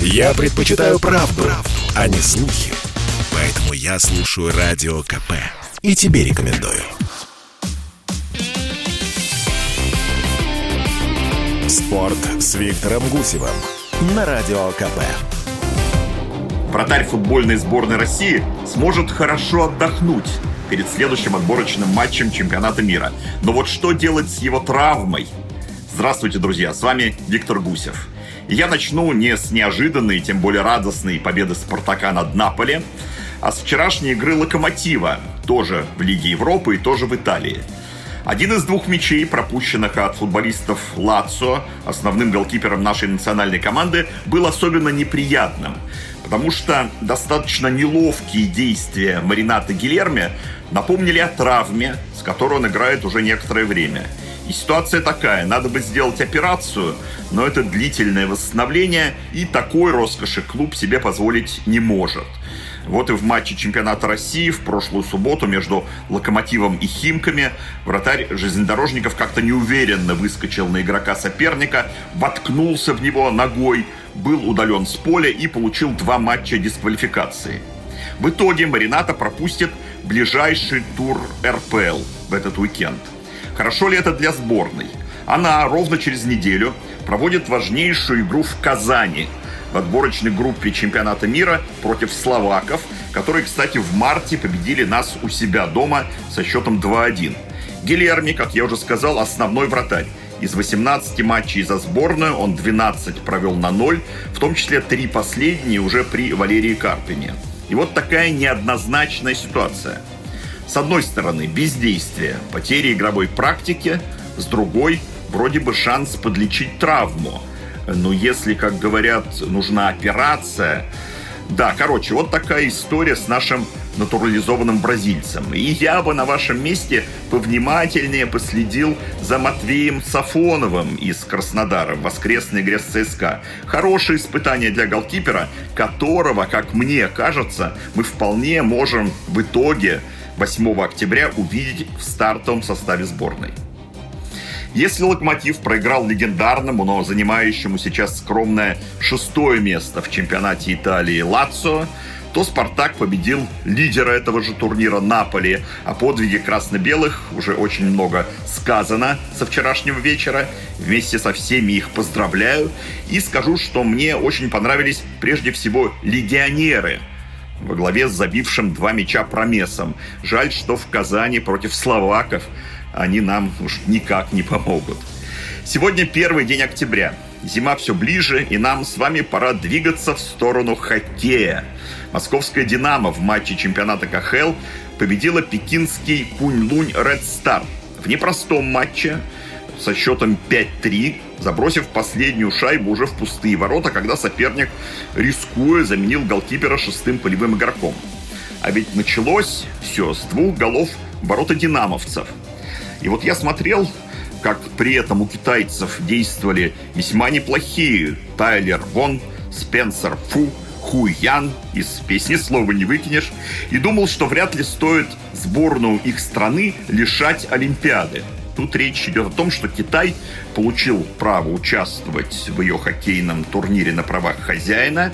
Я предпочитаю правду, правду, а не слухи. Поэтому я слушаю Радио КП. И тебе рекомендую. Спорт с Виктором Гусевым на Радио КП. Вратарь футбольной сборной России сможет хорошо отдохнуть перед следующим отборочным матчем чемпионата мира. Но вот что делать с его травмой? Здравствуйте, друзья, с вами Виктор Гусев. Я начну не с неожиданной, тем более радостной победы «Спартака» над Наполе, а с вчерашней игры «Локомотива», тоже в Лиге Европы и тоже в Италии – один из двух мячей, пропущенных от футболистов Лацо, основным голкипером нашей национальной команды, был особенно неприятным, потому что достаточно неловкие действия Марината Гильерме напомнили о травме, с которой он играет уже некоторое время. И ситуация такая, надо бы сделать операцию, но это длительное восстановление, и такой роскоши клуб себе позволить не может – вот и в матче чемпионата России в прошлую субботу между Локомотивом и Химками вратарь железнодорожников как-то неуверенно выскочил на игрока соперника, воткнулся в него ногой, был удален с поля и получил два матча дисквалификации. В итоге Марината пропустит ближайший тур РПЛ в этот уикенд. Хорошо ли это для сборной? Она ровно через неделю проводит важнейшую игру в Казани – в отборочной группе чемпионата мира против словаков, которые, кстати, в марте победили нас у себя дома со счетом 2-1. Гильерми, как я уже сказал, основной вратарь. Из 18 матчей за сборную он 12 провел на 0, в том числе три последние уже при Валерии Карпине. И вот такая неоднозначная ситуация. С одной стороны, бездействие, потери игровой практики, с другой, вроде бы шанс подлечить травму – но если, как говорят, нужна операция... Да, короче, вот такая история с нашим натурализованным бразильцем. И я бы на вашем месте повнимательнее последил за Матвеем Сафоновым из Краснодара в воскресной игре с ЦСКА. Хорошее испытание для голкипера, которого, как мне кажется, мы вполне можем в итоге 8 октября увидеть в стартовом составе сборной. Если «Локомотив» проиграл легендарному, но занимающему сейчас скромное шестое место в чемпионате Италии «Лацо», то «Спартак» победил лидера этого же турнира Наполи. О подвиге красно-белых уже очень много сказано со вчерашнего вечера. Вместе со всеми их поздравляю. И скажу, что мне очень понравились прежде всего легионеры – во главе с забившим два мяча Промесом. Жаль, что в Казани против словаков они нам уж никак не помогут. Сегодня первый день октября. Зима все ближе, и нам с вами пора двигаться в сторону хоккея. Московская «Динамо» в матче чемпионата КХЛ победила пекинский Кунь-Лунь Ред Стар. В непростом матче со счетом 5-3, забросив последнюю шайбу уже в пустые ворота, когда соперник, рискуя, заменил голкипера шестым полевым игроком. А ведь началось все с двух голов ворота динамовцев – и вот я смотрел, как при этом у китайцев действовали весьма неплохие Тайлер Вон, Спенсер Фу, Ху Ян, из песни слова не выкинешь, и думал, что вряд ли стоит сборную их страны лишать Олимпиады. Тут речь идет о том, что Китай получил право участвовать в ее хоккейном турнире на правах хозяина,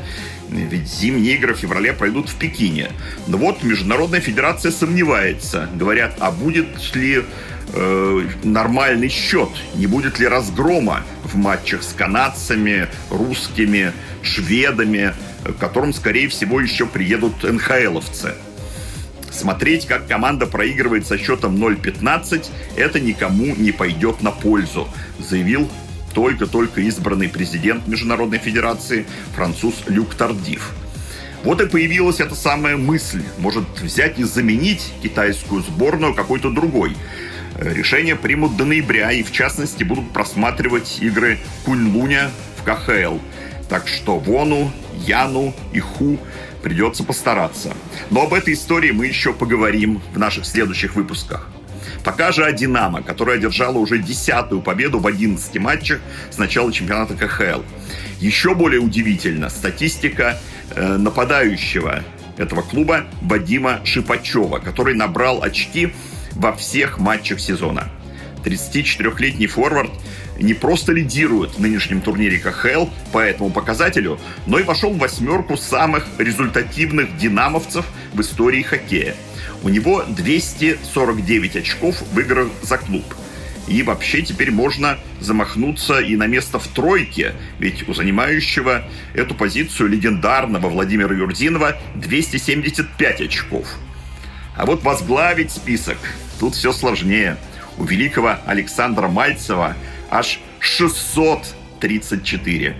ведь зимние игры в феврале пройдут в Пекине. Но вот Международная Федерация сомневается. Говорят, а будет ли э, нормальный счет? Не будет ли разгрома в матчах с канадцами, русскими, шведами, к которым, скорее всего, еще приедут НХЛовцы? Смотреть, как команда проигрывает со счетом 0-15, это никому не пойдет на пользу, заявил только-только избранный президент Международной Федерации француз Люк Тардив. Вот и появилась эта самая мысль. Может взять и заменить китайскую сборную какой-то другой. Решение примут до ноября и, в частности, будут просматривать игры Кунь-Луня в КХЛ. Так что Вону, Яну и Ху придется постараться. Но об этой истории мы еще поговорим в наших следующих выпусках. Пока же о «Динамо», которая одержала уже десятую победу в 11 матчах с начала чемпионата КХЛ. Еще более удивительно статистика э, нападающего этого клуба Вадима Шипачева, который набрал очки во всех матчах сезона. 34-летний форвард не просто лидирует в нынешнем турнире КХЛ по этому показателю, но и вошел в восьмерку самых результативных динамовцев в истории хоккея. У него 249 очков в играх за клуб. И вообще теперь можно замахнуться и на место в тройке, ведь у занимающего эту позицию легендарного Владимира Юрдинова 275 очков. А вот возглавить список тут все сложнее. У великого Александра Мальцева аж 634.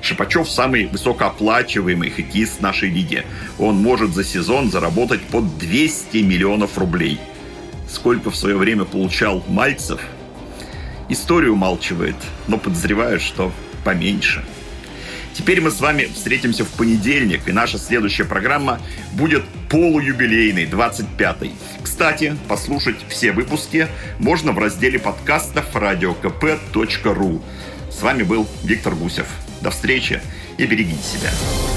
Шипачев самый высокооплачиваемый хоккеист нашей лиги. Он может за сезон заработать под 200 миллионов рублей. Сколько в свое время получал Мальцев, история умалчивает, но подозреваю, что поменьше. Теперь мы с вами встретимся в понедельник, и наша следующая программа будет полуюбилейной, 25-й. Кстати, послушать все выпуски можно в разделе подкастов radiokp.ru. С вами был Виктор Гусев. До встречи и берегите себя.